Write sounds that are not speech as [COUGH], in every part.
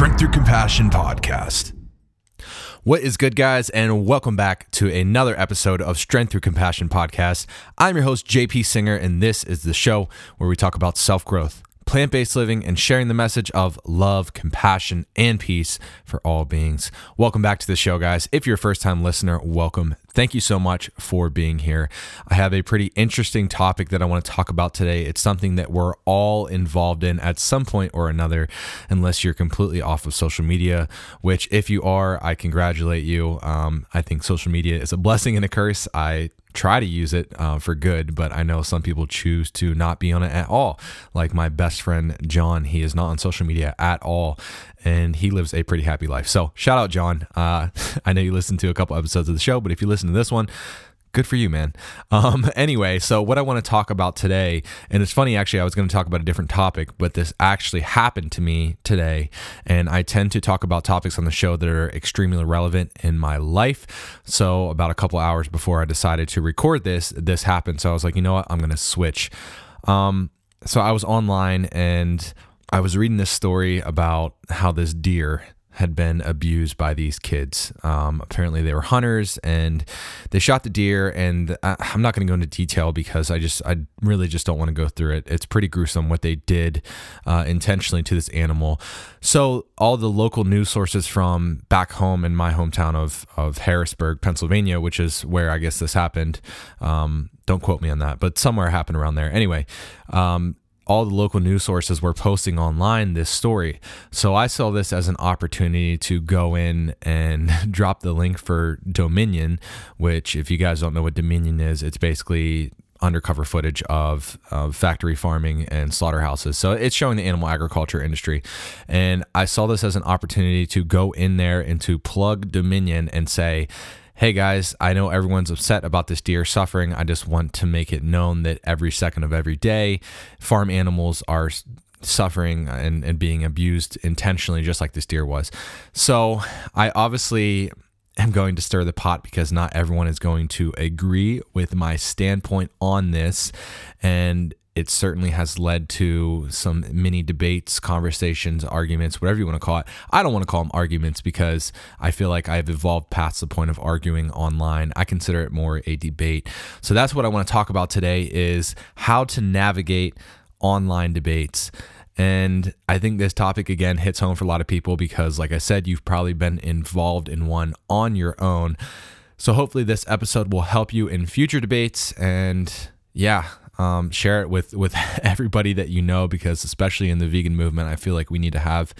Strength Through Compassion podcast. What is good, guys, and welcome back to another episode of Strength Through Compassion podcast. I'm your host, JP Singer, and this is the show where we talk about self growth, plant based living, and sharing the message of love, compassion, and peace for all beings. Welcome back to the show, guys. If you're a first time listener, welcome. Thank you so much for being here. I have a pretty interesting topic that I want to talk about today. It's something that we're all involved in at some point or another, unless you're completely off of social media, which, if you are, I congratulate you. Um, I think social media is a blessing and a curse. I try to use it uh, for good, but I know some people choose to not be on it at all. Like my best friend John, he is not on social media at all, and he lives a pretty happy life. So shout out John. Uh, [LAUGHS] I know you listened to a couple episodes of the show, but if you listen to this one, good for you, man. Um, [LAUGHS] anyway, so what I want to talk about today, and it's funny actually, I was going to talk about a different topic, but this actually happened to me today. And I tend to talk about topics on the show that are extremely relevant in my life. So about a couple hours before I decided to record this, this happened. So I was like, you know what, I'm going to switch. Um, so I was online and I was reading this story about how this deer had been abused by these kids. Um, apparently, they were hunters and they shot the deer. And I, I'm not going to go into detail because I just, I really just don't want to go through it. It's pretty gruesome what they did uh, intentionally to this animal. So, all the local news sources from back home in my hometown of, of Harrisburg, Pennsylvania, which is where I guess this happened. Um, don't quote me on that, but somewhere happened around there. Anyway, um, all the local news sources were posting online this story. So I saw this as an opportunity to go in and [LAUGHS] drop the link for Dominion, which, if you guys don't know what Dominion is, it's basically undercover footage of, of factory farming and slaughterhouses. So it's showing the animal agriculture industry. And I saw this as an opportunity to go in there and to plug Dominion and say, hey guys, I know everyone's upset about this deer suffering. I just want to make it known that every second of every day, farm animals are suffering and, and being abused intentionally, just like this deer was. So I obviously am going to stir the pot because not everyone is going to agree with my standpoint on this. And it certainly has led to some mini debates, conversations, arguments, whatever you want to call it. I don't want to call them arguments because I feel like I've evolved past the point of arguing online. I consider it more a debate. So that's what I want to talk about today is how to navigate online debates. And I think this topic again hits home for a lot of people because like I said, you've probably been involved in one on your own. So hopefully this episode will help you in future debates and yeah, um, share it with with [LAUGHS] everybody that you know because especially in the vegan movement, I feel like we need to have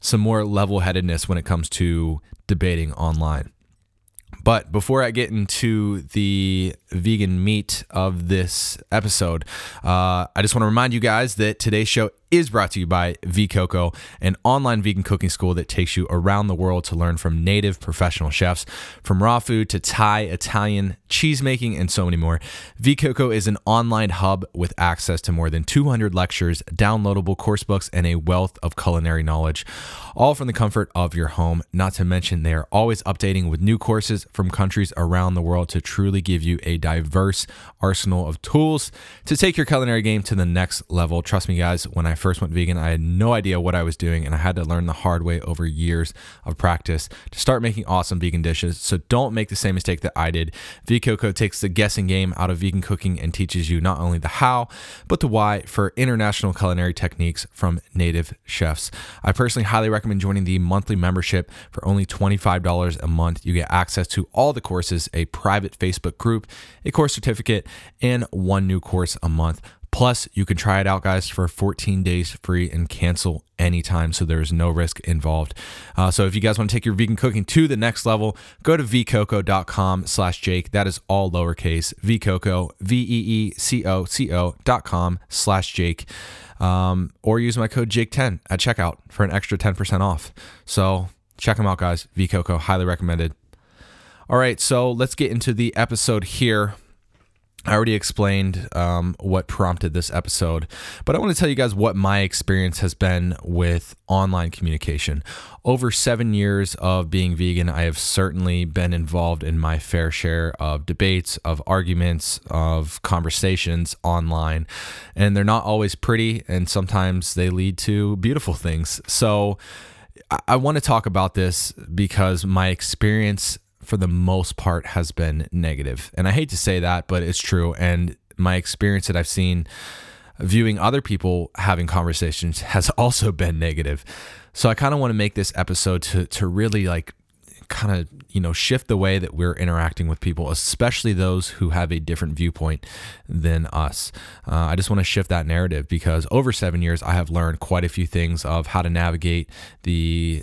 some more level headedness when it comes to debating online. But before I get into the vegan meat of this episode, uh, I just want to remind you guys that today's show is brought to you by Veecoco, an online vegan cooking school that takes you around the world to learn from native professional chefs, from raw food to Thai, Italian, cheese making, and so many more. Veecoco is an online hub with access to more than 200 lectures, downloadable course books, and a wealth of culinary knowledge, all from the comfort of your home. Not to mention, they are always updating with new courses from countries around the world to truly give you a diverse arsenal of tools to take your culinary game to the next level. Trust me, guys, when I first went vegan, I had no idea what I was doing, and I had to learn the hard way over years of practice to start making awesome vegan dishes. So don't make the same mistake that I did. Veecoco takes the guessing game out of vegan cooking and teaches you not only the how, but the why for international culinary techniques from native chefs. I personally highly recommend joining the monthly membership for only $25 a month. You get access to all the courses, a private Facebook group, a course certificate, and one new course a month. Plus, you can try it out, guys, for 14 days free and cancel anytime, so there's no risk involved. Uh, so if you guys want to take your vegan cooking to the next level, go to veecoco.com slash Jake. That is all lowercase. veecoco, V-E-E-C-O-C-O dot com slash Jake. Um, or use my code Jake10 at checkout for an extra 10% off. So check them out, guys. Veecoco, highly recommended. All right, so let's get into the episode here. I already explained um, what prompted this episode, but I want to tell you guys what my experience has been with online communication. Over seven years of being vegan, I have certainly been involved in my fair share of debates, of arguments, of conversations online, and they're not always pretty, and sometimes they lead to beautiful things. So, I, I want to talk about this because my experience for the most part has been negative. And I hate to say that, but it's true. And my experience that I've seen viewing other people having conversations [LAUGHS] has also been negative. So I kind of want to make this episode to to really like kind of you know shift the way that we're interacting with people especially those who have a different viewpoint than us uh, i just want to shift that narrative because over seven years i have learned quite a few things of how to navigate the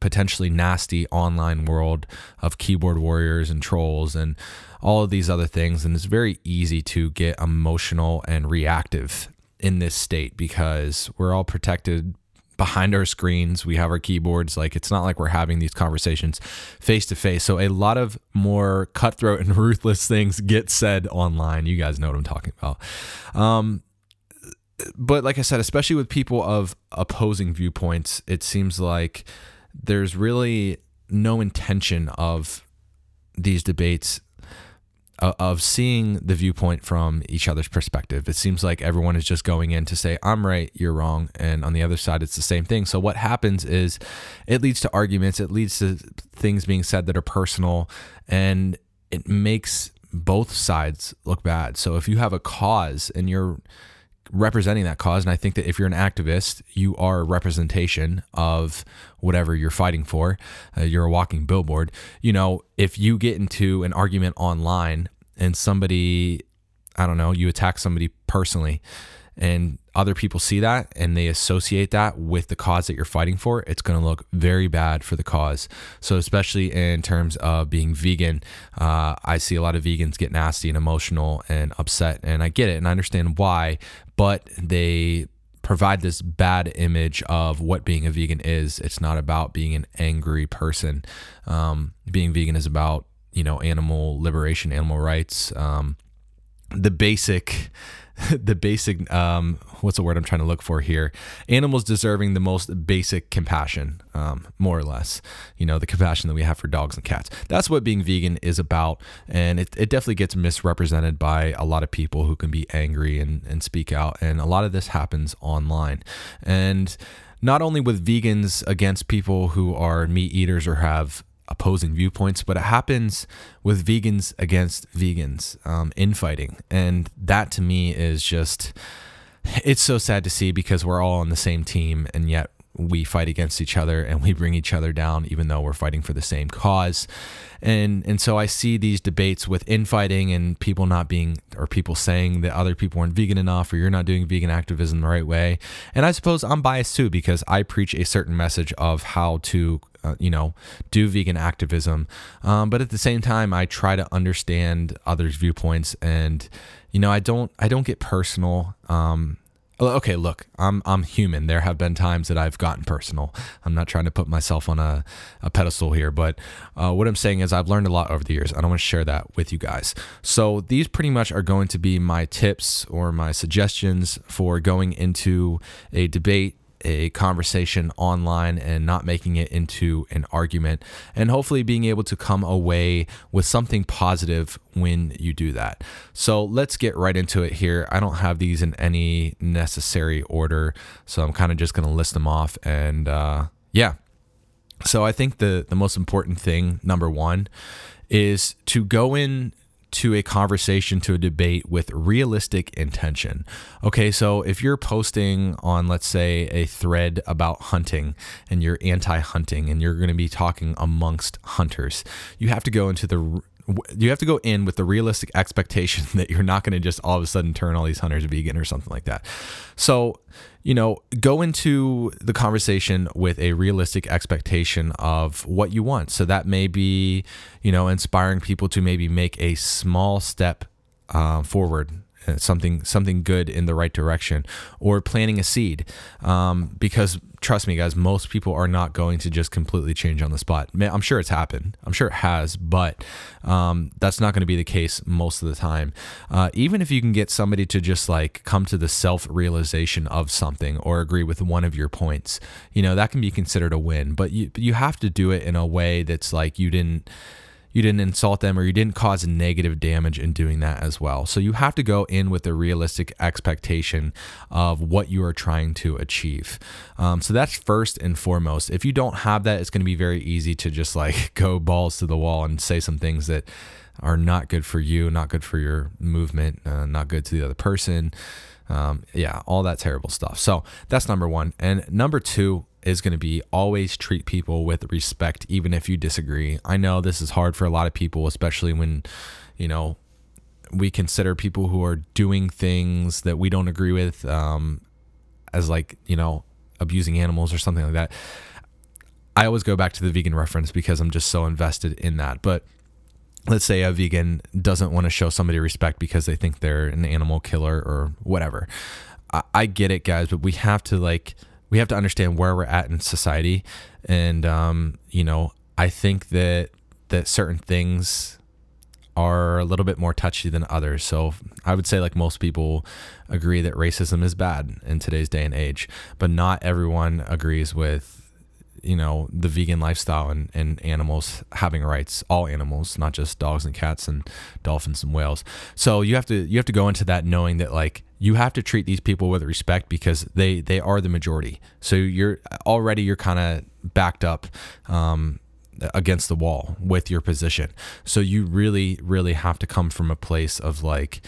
potentially nasty online world of keyboard warriors and trolls and all of these other things and it's very easy to get emotional and reactive in this state because we're all protected behind our screens. We have our keyboards. Like it's not like we're having these conversations face to face. So a lot of more cutthroat and [LAUGHS] ruthless things get said online. You guys know what I'm talking about. Um, but like I said, especially with people of opposing viewpoints, it seems like there's really no intention of these debates uh, of seeing the viewpoint from each other's perspective. It seems like everyone is just going in to say, I'm right, you're wrong. And on the other side, it's the same thing. So what happens is it leads to arguments, it leads to things being said that are personal, and it makes both sides look bad. So if you have a cause and you're representing that cause. And I think that if you're an activist, you are a representation of whatever you're fighting for. Uh, you're a walking billboard. You know, if you get into an argument online and somebody, I don't know, you attack somebody personally and other people see that and they associate that with the cause that you're fighting for, it's going to look very bad for the cause. So, especially in terms of being vegan, uh, I see a lot of vegans get nasty and emotional and upset, and I get it and I understand why, but they provide this bad image of what being a vegan is. It's not about being an angry person. Um, being vegan is about you know animal liberation, animal rights. Um, the basic [LAUGHS] the basic um, what's the word I'm trying to look for here? Animals deserving the most basic compassion, um, more or less. You know, the compassion that we have for dogs and cats. That's what being vegan is about, and it, it definitely gets misrepresented by a lot of people who can be angry and, and speak out, and a lot of this happens online, and not only with vegans against people who are meat eaters or have opposing viewpoints, but it happens with vegans against vegans, um, infighting. And that to me is just, it's so sad to see because we're all on the same team and yet we fight against each other and we bring each other down even though we're fighting for the same cause. And and so i see these debates with infighting and people not being or people saying that other people aren't vegan enough or you're not doing vegan activism the right way. And i suppose i'm biased too because i preach a certain message of how to uh, you know do vegan activism. Um, but at the same time i try to understand others viewpoints and you know i don't i don't get personal um, okay look i'm i'm human. There have been times that i've gotten personal. I'm not trying to put myself on a, a pedestal here but uh, what i'm saying is i've learned a lot over the years and i want to share that with you guys. So these pretty much are going to be my tips or my suggestions for going into a debate a conversation online and not making it into an argument, and hopefully being able to come away with something positive when you do that. So let's get right into it here. I don't have these in any necessary order, so I'm kind of just going to list them off. And uh, yeah, so I think the the most important thing, number one, is to go in to a conversation, to a debate with realistic intention. Okay, so if you're posting on, let's say, a thread about hunting and you're anti hunting and you're going to be talking amongst hunters, you have to go into the you have to go in with the realistic expectation [LAUGHS] that you're not going to just all of a sudden turn all these hunters vegan or something like that. So, you know, go into the conversation with a realistic expectation of what you want. So that may be, you know, inspiring people to maybe make a small step uh, forward something something good in the right direction or planting a seed. Um, because trust me guys most people are not going to just completely change on the spot. I'm sure it's happened. I'm sure it has but um, that's not going to be the case most of the time. Uh, even if you can get somebody to just like come to the self-realization of something or agree with one of your points you know that can be considered a win but you you have to do it in a way that's like you didn't you didn't insult them or you didn't cause negative damage in doing that as well. So you have to go in with a realistic expectation of what you are trying to achieve. Um, so that's first and foremost. If you don't have that, it's going to be very easy to just like [LAUGHS] go balls to the wall and say some things that are not good for you, not good for your movement, uh, not good to the other person. Um, yeah, all that terrible stuff. So that's number one. And number two, is going to be always treat people with respect, even if you disagree. I know this is hard for a lot of people, especially when, you know, we consider people who are doing things that we don't agree with um, as like, you know, abusing animals or something like that. I always go back to the vegan reference because I'm just so invested in that. But let's say a vegan doesn't want to show somebody respect because they think they're an animal killer or whatever. I, I get it, guys, but we have to like we have to understand where we're at in society, and um, you know, I think that that certain things are a little bit more touchy than others. So I would say, like most people, agree that racism is bad in today's day and age, but not everyone agrees with you know the vegan lifestyle and, and animals having rights all animals not just dogs and cats and dolphins and whales so you have to you have to go into that knowing that like you have to treat these people with respect because they they are the majority. So you're already you're kind of backed up um, against the wall with your position. So you really really have to come from a place of like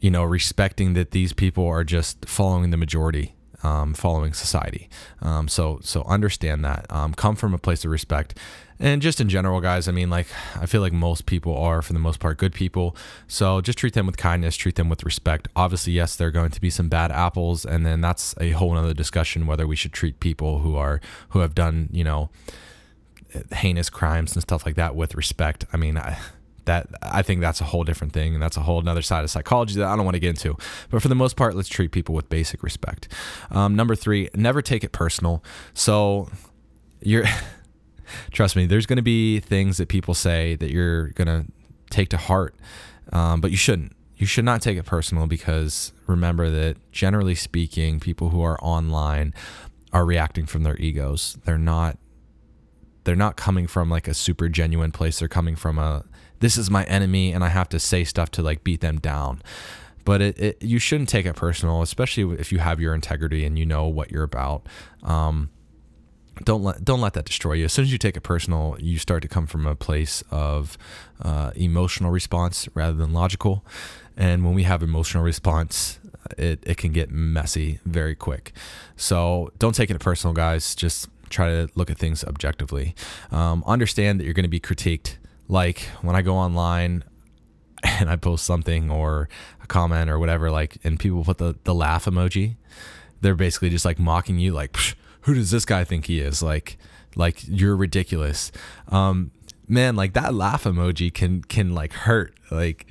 you know respecting that these people are just following the majority um, following society. Um, so so understand that. Um, come from a place of respect. And just in general, guys, I mean, like, I feel like most people are, for the most part, good people. So just treat them with kindness, treat them with respect. Obviously, yes, there are going to be some bad apples. And then that's a whole other discussion whether we should treat people who are, who have done, you know, heinous crimes and stuff like that with respect. I mean, I, that I think that's a whole different thing, and that's a whole another side of psychology that I don't want to get into. But for the most part, let's treat people with basic respect. Um, number three, never take it personal. So you're, [LAUGHS] trust me, there's going to be things that people say that you're going to take to heart, um, but you shouldn't. You should not take it personal because remember that generally speaking, people who are online are reacting from their egos. They're not they're not coming from like a super genuine place. They're coming from a this is my enemy and I have to say stuff to like beat them down. But it, it you shouldn't take it personal, especially if you have your integrity and you know what you're about. Um, don't let don't let that destroy you. As soon as you take it personal, you start to come from a place of uh, emotional response rather than logical. And when we have emotional response, it, it can get messy very quick. So don't take it personal, guys. Just try to look at things objectively. Um, understand that you're going to be critiqued like when I go online [LAUGHS] and I post something or a comment or whatever, like, and people put the, the laugh emoji, they're basically just like mocking you, like, who does this guy think he is? Like, like you're ridiculous. Um, man, like that laugh emoji can, can like hurt. Like,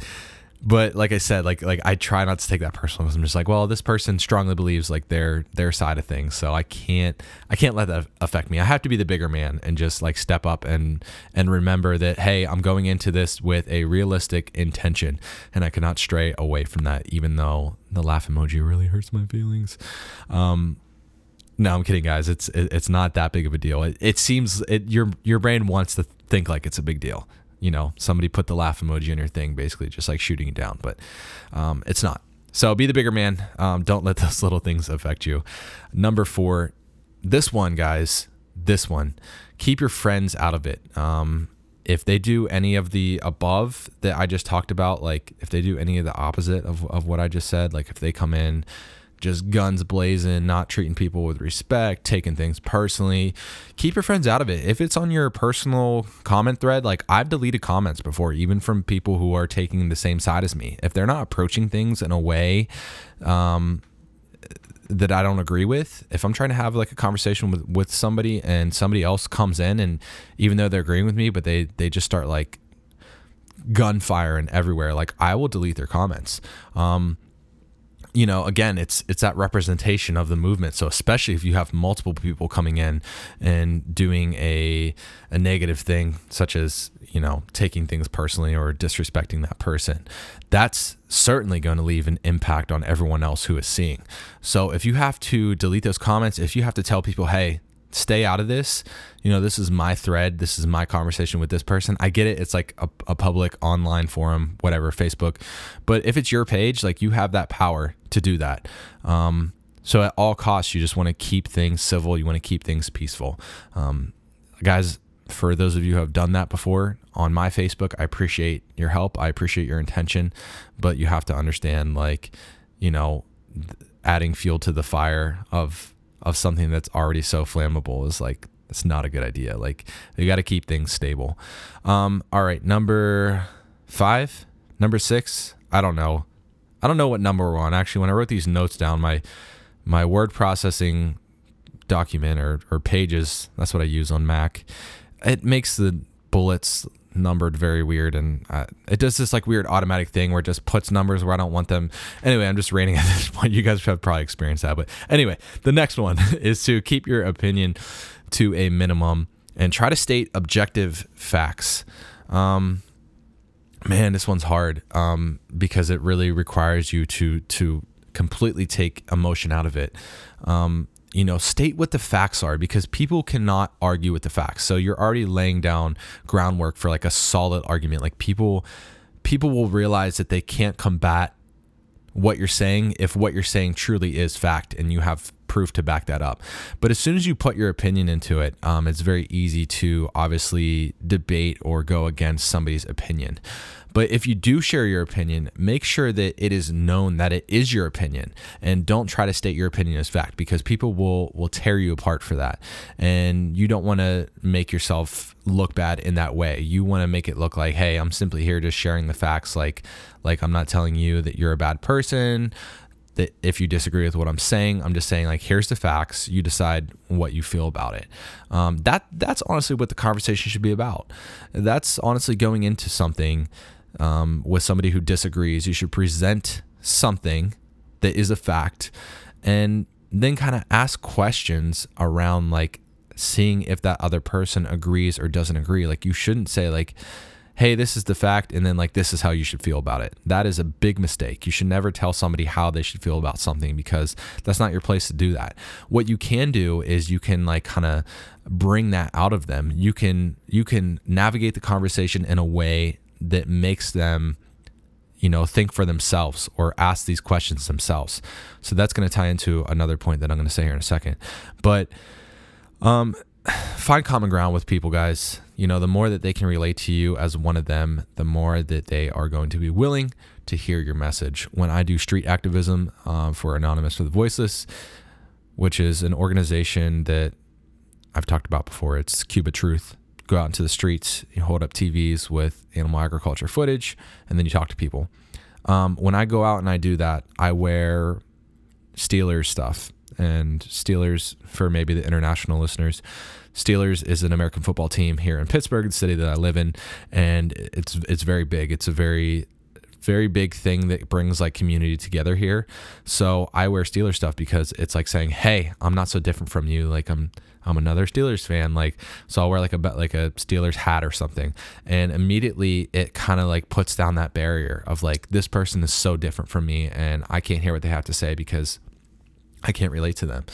but like I said, like like I try not to take that personal because I'm just like, well, this person strongly believes like their their side of things, so I can't I can't let that affect me. I have to be the bigger man and just like step up and and remember that hey, I'm going into this with a realistic intention, and I cannot stray away from that, even though the laugh emoji really hurts my feelings. Um, no, I'm kidding, guys. It's it, it's not that big of a deal. It, it seems it, your your brain wants to think like it's a big deal you know, somebody put the laugh emoji in your thing, basically just like shooting it down, but um, it's not. So be the bigger man. Um, don't let [LAUGHS] those little things affect you. Number four, this one, guys, this one, keep your friends out of it. Um, if they do any of the above that I just talked about, like if they do any of the opposite of, of what I just said, like if they come in just guns blazing, not treating people with respect, taking things personally. Keep your friends out of it. If it's on your personal comment thread, like I've deleted comments before, even from people who are taking the same side as me. If they're not approaching things in a way um, that I don't agree with, if I'm trying to have like a conversation with, with somebody and somebody else comes in and even though they're agreeing with me, but they, they just start like gunfire and everywhere, like I will delete their comments. Um, you know again it's it's that representation of the movement. So especially if you have multiple people coming in and doing a a negative thing such as you know taking things personally or disrespecting that person that's certainly going to leave an impact on everyone else who is seeing. So if you have to delete those comments if you have to tell people hey stay out of this. You know, this is my thread. This is my conversation with this person. I get it. It's like a, a, public online forum, whatever, Facebook. But if it's your page, like you have that power to do that. Um, so at all costs, you just want to keep things civil. You want to keep things peaceful. Um, guys, for those of you who have done that before on my Facebook, I appreciate your help. I appreciate your intention, but you have to understand, like, you know, adding fuel to the fire of of something that's already so flammable is like it's not a good idea. Like you got to keep things stable. Um, all right, number five, number six. I don't know. I don't know what number we're on. Actually, when I wrote these notes down, my my word processing document or, or pages, that's what I use on Mac. It makes the bullets numbered very weird and uh, it does this like weird automatic thing where it just puts numbers where I don't want them. Anyway, I'm just rating [LAUGHS] at this point. You guys have probably experienced that. But anyway, the next one [LAUGHS] is to keep your opinion to a minimum and try to state objective facts. Um, man, this one's hard um, because it really requires you to to completely take emotion out of it. Um, you know, state what the facts are because people cannot argue with the facts. So you're already laying down groundwork for like a solid argument. Like people people will realize that they can't combat what you're saying if what you're saying truly is fact and you have proof to back that up. But as soon as you put your opinion into it, um, it's very easy to obviously debate or go against somebody's opinion. But if you do share your opinion, make sure that it is known that it is your opinion and don't try to state your opinion as fact because people will will tear you apart for that. And you don't want to make yourself look bad in that way. You want to make it look like, "Hey, I'm simply here just sharing the facts like like I'm not telling you that you're a bad person that if you disagree with what I'm saying, I'm just saying like here's the facts. You decide what you feel about it. Um, that that's honestly what the conversation should be about. That's honestly going into something um, with somebody who disagrees. You should present something that is a fact, and then kind of ask questions around like seeing if that other person agrees or doesn't agree. Like you shouldn't say like hey, this is the fact, and then like this is how you should feel about it. That is a big mistake. You should never tell somebody how they should feel about something because that's not your place to do that. What you can do is you can like kind of bring that out of them. You can you can navigate the conversation in a way that makes them you know think for themselves or ask these questions themselves. So that's going to tie into another point that I'm going to say here in a second. But um [SIGHS] find common ground with people, guys. You know, the more that they can relate to you as one of them, the more that they are going to be willing to hear your message. When I do street activism uh, for Anonymous for the Voiceless, which is an organization that I've talked about before, it's Cube of Truth. Go out into the streets, you hold up TVs with animal agriculture footage, and then you talk to people. Um, when I go out and I do that, I wear Steelers stuff and Steelers for maybe the international listeners. Steelers is an American football team here in Pittsburgh, the city that I live in, and it's it's very big. It's a very very big thing that brings like community together here. So I wear Steelers stuff because it's like saying, "Hey, I'm not so different from you. Like I'm I'm another Steelers fan. Like so I'll wear like a like a Steelers hat or something." And immediately it kind of like puts down that barrier of like this person is so different from me and I can't hear what they have to say because I can't relate to them.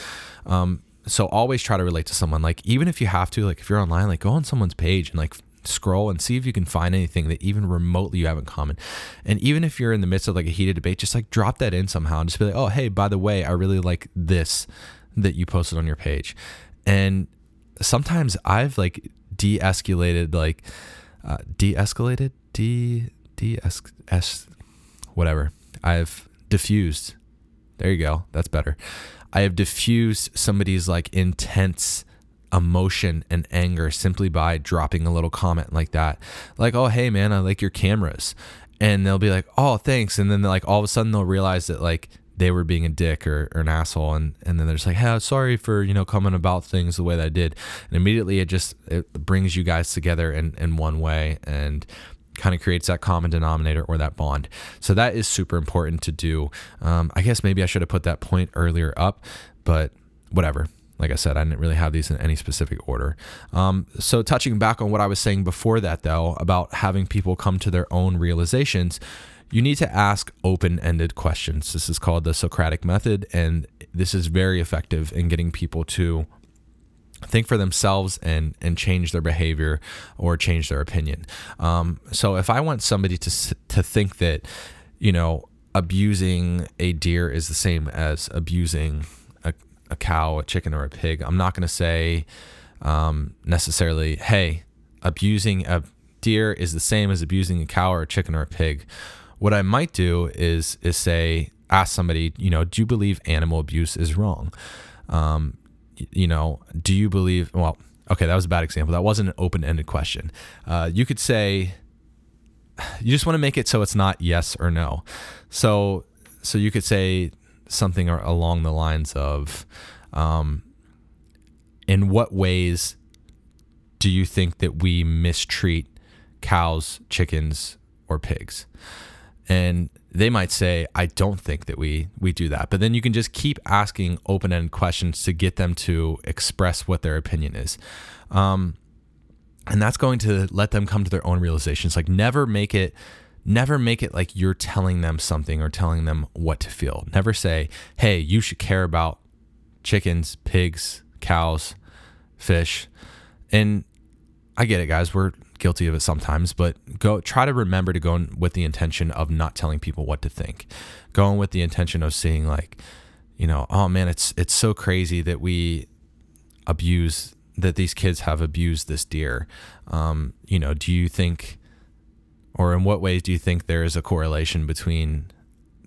Um, so always try to relate to someone. Like even if you have to, like if you're online, like go on someone's page and like scroll and see if you can find anything that even remotely you have in common. And even if you're in the midst of like a heated debate, just like drop that in somehow and just be like, oh hey, by the way, I really like this that you posted on your page. And sometimes I've like de-escalated, like uh, de-escalated, de de-es whatever. I've diffused there you go. That's better. I have diffused somebody's like intense emotion and anger simply by dropping a little comment like that. Like, oh, hey, man, I like your cameras. And they'll be like, oh, thanks. And then like all of a sudden they'll realize that like they were being a dick or, or an asshole. And, and then they're just like, hey, sorry for, you know, coming about things the way that I did. And immediately it just, it brings you guys together in, in one way. And kind of creates that common denominator or that bond. So that is super important to do. Um, I guess maybe I should have put that point earlier up, but whatever. Like I said, I didn't really have these in any specific order. Um, so, touching back on what I was saying before that, though, about having people come to their own realizations, you need to ask open ended questions. This is called the Socratic method, and this is very effective in getting people to think for themselves and and change their behavior or change their opinion. Um, so if I want somebody to to think that you know abusing a deer is the same as abusing a, a cow, a chicken, or a pig, I'm not going to say um, necessarily, hey, abusing a deer is the same as abusing a cow or a chicken or a pig. What I might do is is say, ask somebody, you know, do you believe animal abuse is wrong? Um, you know, do you believe? Well, okay, that was a bad example. That wasn't an open ended question. Uh, you could say, you just want to make it so it's not yes or no. So, so you could say something along the lines of, um, in what ways do you think that we mistreat cows, chickens, or pigs? And they might say, I don't think that we we do that. But then you can just keep asking open-ended questions to get them to express what their opinion is. Um, and that's going to let them come to their own realizations. Like never make it never make it like you're telling them something or telling them what to feel. Never say, "Hey, you should care about chickens, pigs, cows, fish." And I get it, guys. We're guilty of it sometimes, but go try to remember to go with the intention of not telling people what to think. Going with the intention of seeing like, you know, oh man, it's it's so crazy that we abuse that these kids have abused this deer. Um, you know, do you think or in what ways do you think there is a correlation between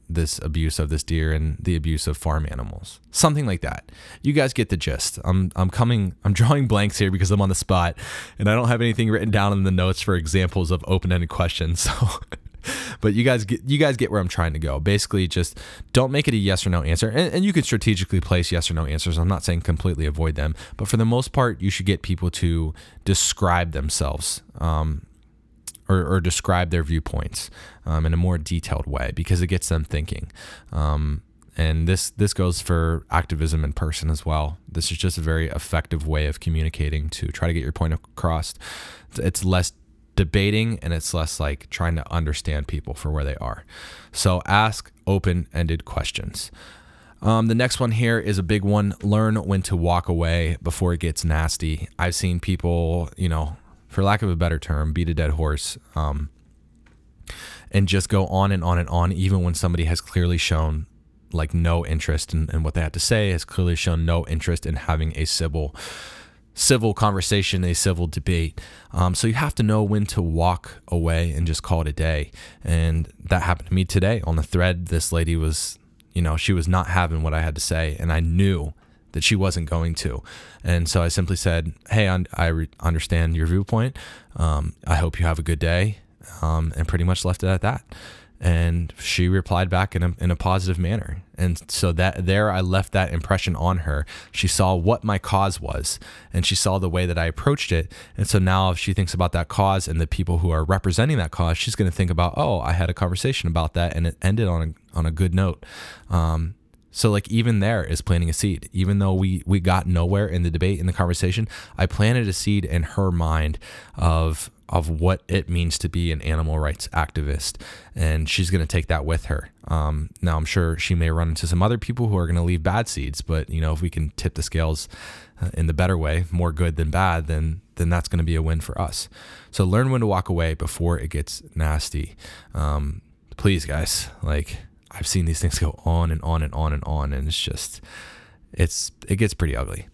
this abuse of this deer and the abuse of farm animals. Something like that. You guys get the gist. I'm I'm coming I'm drawing blanks here because I'm on the spot and I don't have anything written down in the notes for examples of open-ended questions. [LAUGHS] So but you guys get you guys get where I'm trying to go. Basically, just don't make it a yes or no answer, and, and, you can strategically place yes or no answers. I'm not saying completely avoid them, but for the most part, you should get people to describe themselves um, or, or describe their viewpoints um, in a more detailed way because it gets them thinking. Um, and this this goes for activism in person as well. This is just a very effective way of communicating to try to get your point across. It's less debating and it's less like trying to understand people for where they are. So ask open-ended questions. Um, the next one here is a big one. Learn when to walk away before it gets nasty. I've seen people, you know, for lack of a better term, beat a dead horse, um, and just go on and on and on, even when somebody has clearly shown like no interest in, in what they had to say, has clearly shown no interest in having a civil civil conversation, a civil debate. Um, so you have to know when to walk away and just call it a day. And that happened to me today on the thread. This lady was, you know, she was not having what I had to say, and I knew that she wasn't going to. And so I simply said, Hey, I re- understand your viewpoint. Um, I hope you have a good day. Um, and pretty much left it at that. And she replied back in a, in a positive manner. And so that there I left that impression on her. She saw what my cause was and she saw the way that I approached it. And so now if she thinks about that cause and the people who are representing that cause, she's going to think about, oh, I had a conversation about that and it ended on a, on a good note. Um, so like even there is planting a seed. Even though we we got nowhere in the debate in the conversation, I planted a seed in her mind of of what it means to be an animal rights activist, and she's going to take that with her. Um, now I'm sure she may run into some other people who are going to leave bad seeds, but you know if we can tip the scales uh, in the better way, more good than bad, then then that's going to be a win for us. So learn when to walk away before it gets nasty. Um, please, guys, like I've seen these things go on and on and on and on, and it's just, it's, it gets pretty ugly.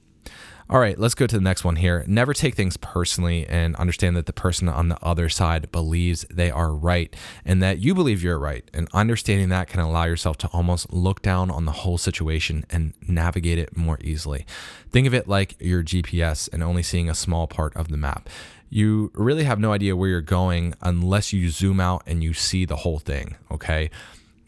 All right, let's go to the next one here. Never take things personally and understand that the person on the other side believes they are right and that you believe you're right. And understanding that can allow yourself to almost look down on the whole situation and navigate it more easily. Think of it like your GPS and only seeing a small part of the map. You really have no idea where you're going unless you zoom out and you see the whole thing, okay?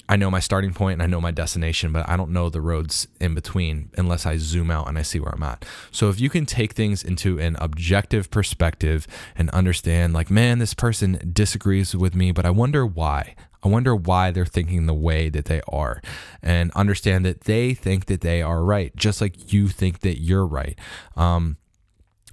I know my starting point and I know my destination, but I don't know the roads in between unless I zoom out and I see where I'm at. So if you can take things into an objective perspective and understand, like, man, this person disagrees with me, but I wonder why. I wonder why they're thinking the way that they are and understand that they think that they are right, just like you think that you're right. Um,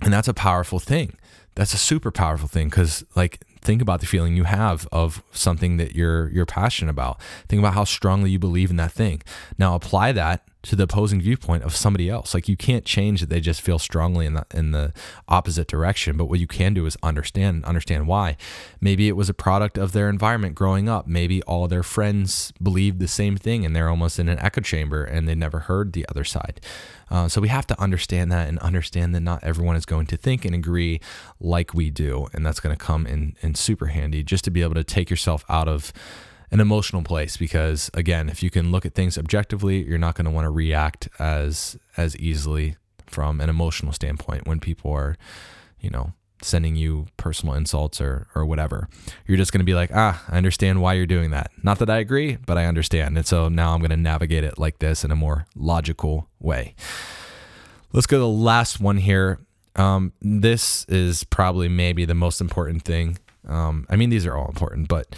and that's a powerful thing. That's a super powerful thing because, like, think about the feeling you have of something that you're you're passionate about. Think about how strongly you believe in that thing. Now apply that to the opposing viewpoint of somebody else. Like you can't change that they just feel strongly in the in the opposite direction, but what you can do is understand understand why. Maybe it was a product of their environment growing up. Maybe all their friends believed the same thing and they're almost in an echo chamber and they never heard the other side. Uh, so we have to understand that and understand that not everyone is going to think and agree like we do, and that's going to come in in super handy just to be able to take yourself out of an emotional place because again if you can look at things objectively you're not going to want to react as as easily from an emotional standpoint when people are you know sending you personal insults or or whatever. You're just going to be like ah i understand why you're doing that. Not that i agree but i understand. And so now i'm going to navigate it like this in a more logical way. Let's go to the last one here. Um, this is probably maybe the most important thing. Um, i mean these are all important but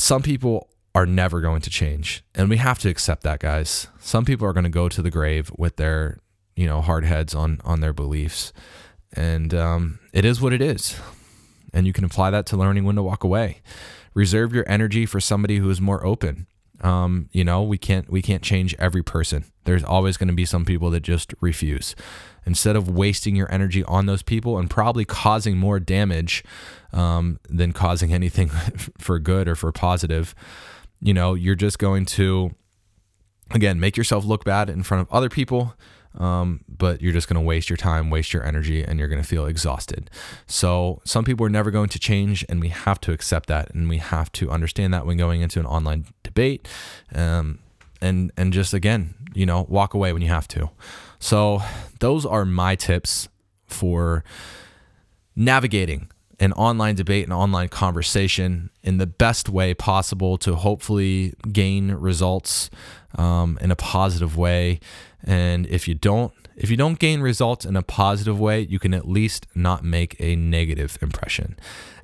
some people are never going to change. And we have to accept that, guys. Some people are going to go to the grave with their, you know, hard heads on on their beliefs. And um, it is what it is. And you can apply that to learning when to walk away. Reserve your energy for somebody who is more open. Um, you know, we can't we can't change every person. There's always going to be some people that just refuse. Instead of wasting your energy on those people and probably causing more damage um, than causing anything [LAUGHS] for good or for positive, you know, you're just going to again make yourself look bad in front of other people um, but you're just going to waste your time, waste your energy, and you're going to feel exhausted. So, some people are never going to change, and we have to accept that, and we have to understand that when going into an online debate, um, and and just again, you know, walk away when you have to. So, those are my tips for navigating an online debate and online conversation in the best way possible to hopefully gain results um, in a positive way. And if you don't, if you don't gain results in a positive way, you can at least not make a negative impression.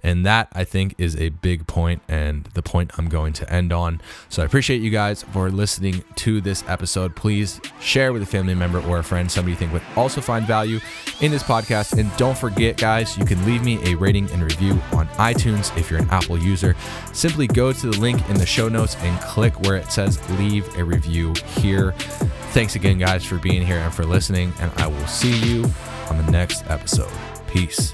And that I think is a big point and the point I'm going to end on. So I appreciate you guys for listening to this episode. Please share with a family member or a friend, somebody you think would also find value in this podcast. And don't forget, guys, you can leave me a rating and review on iTunes if you're an Apple user. Simply go to the link in the show notes and click where it says leave a review here. Thanks again, guys, for being here and for listening. And I will see you on the next episode. Peace.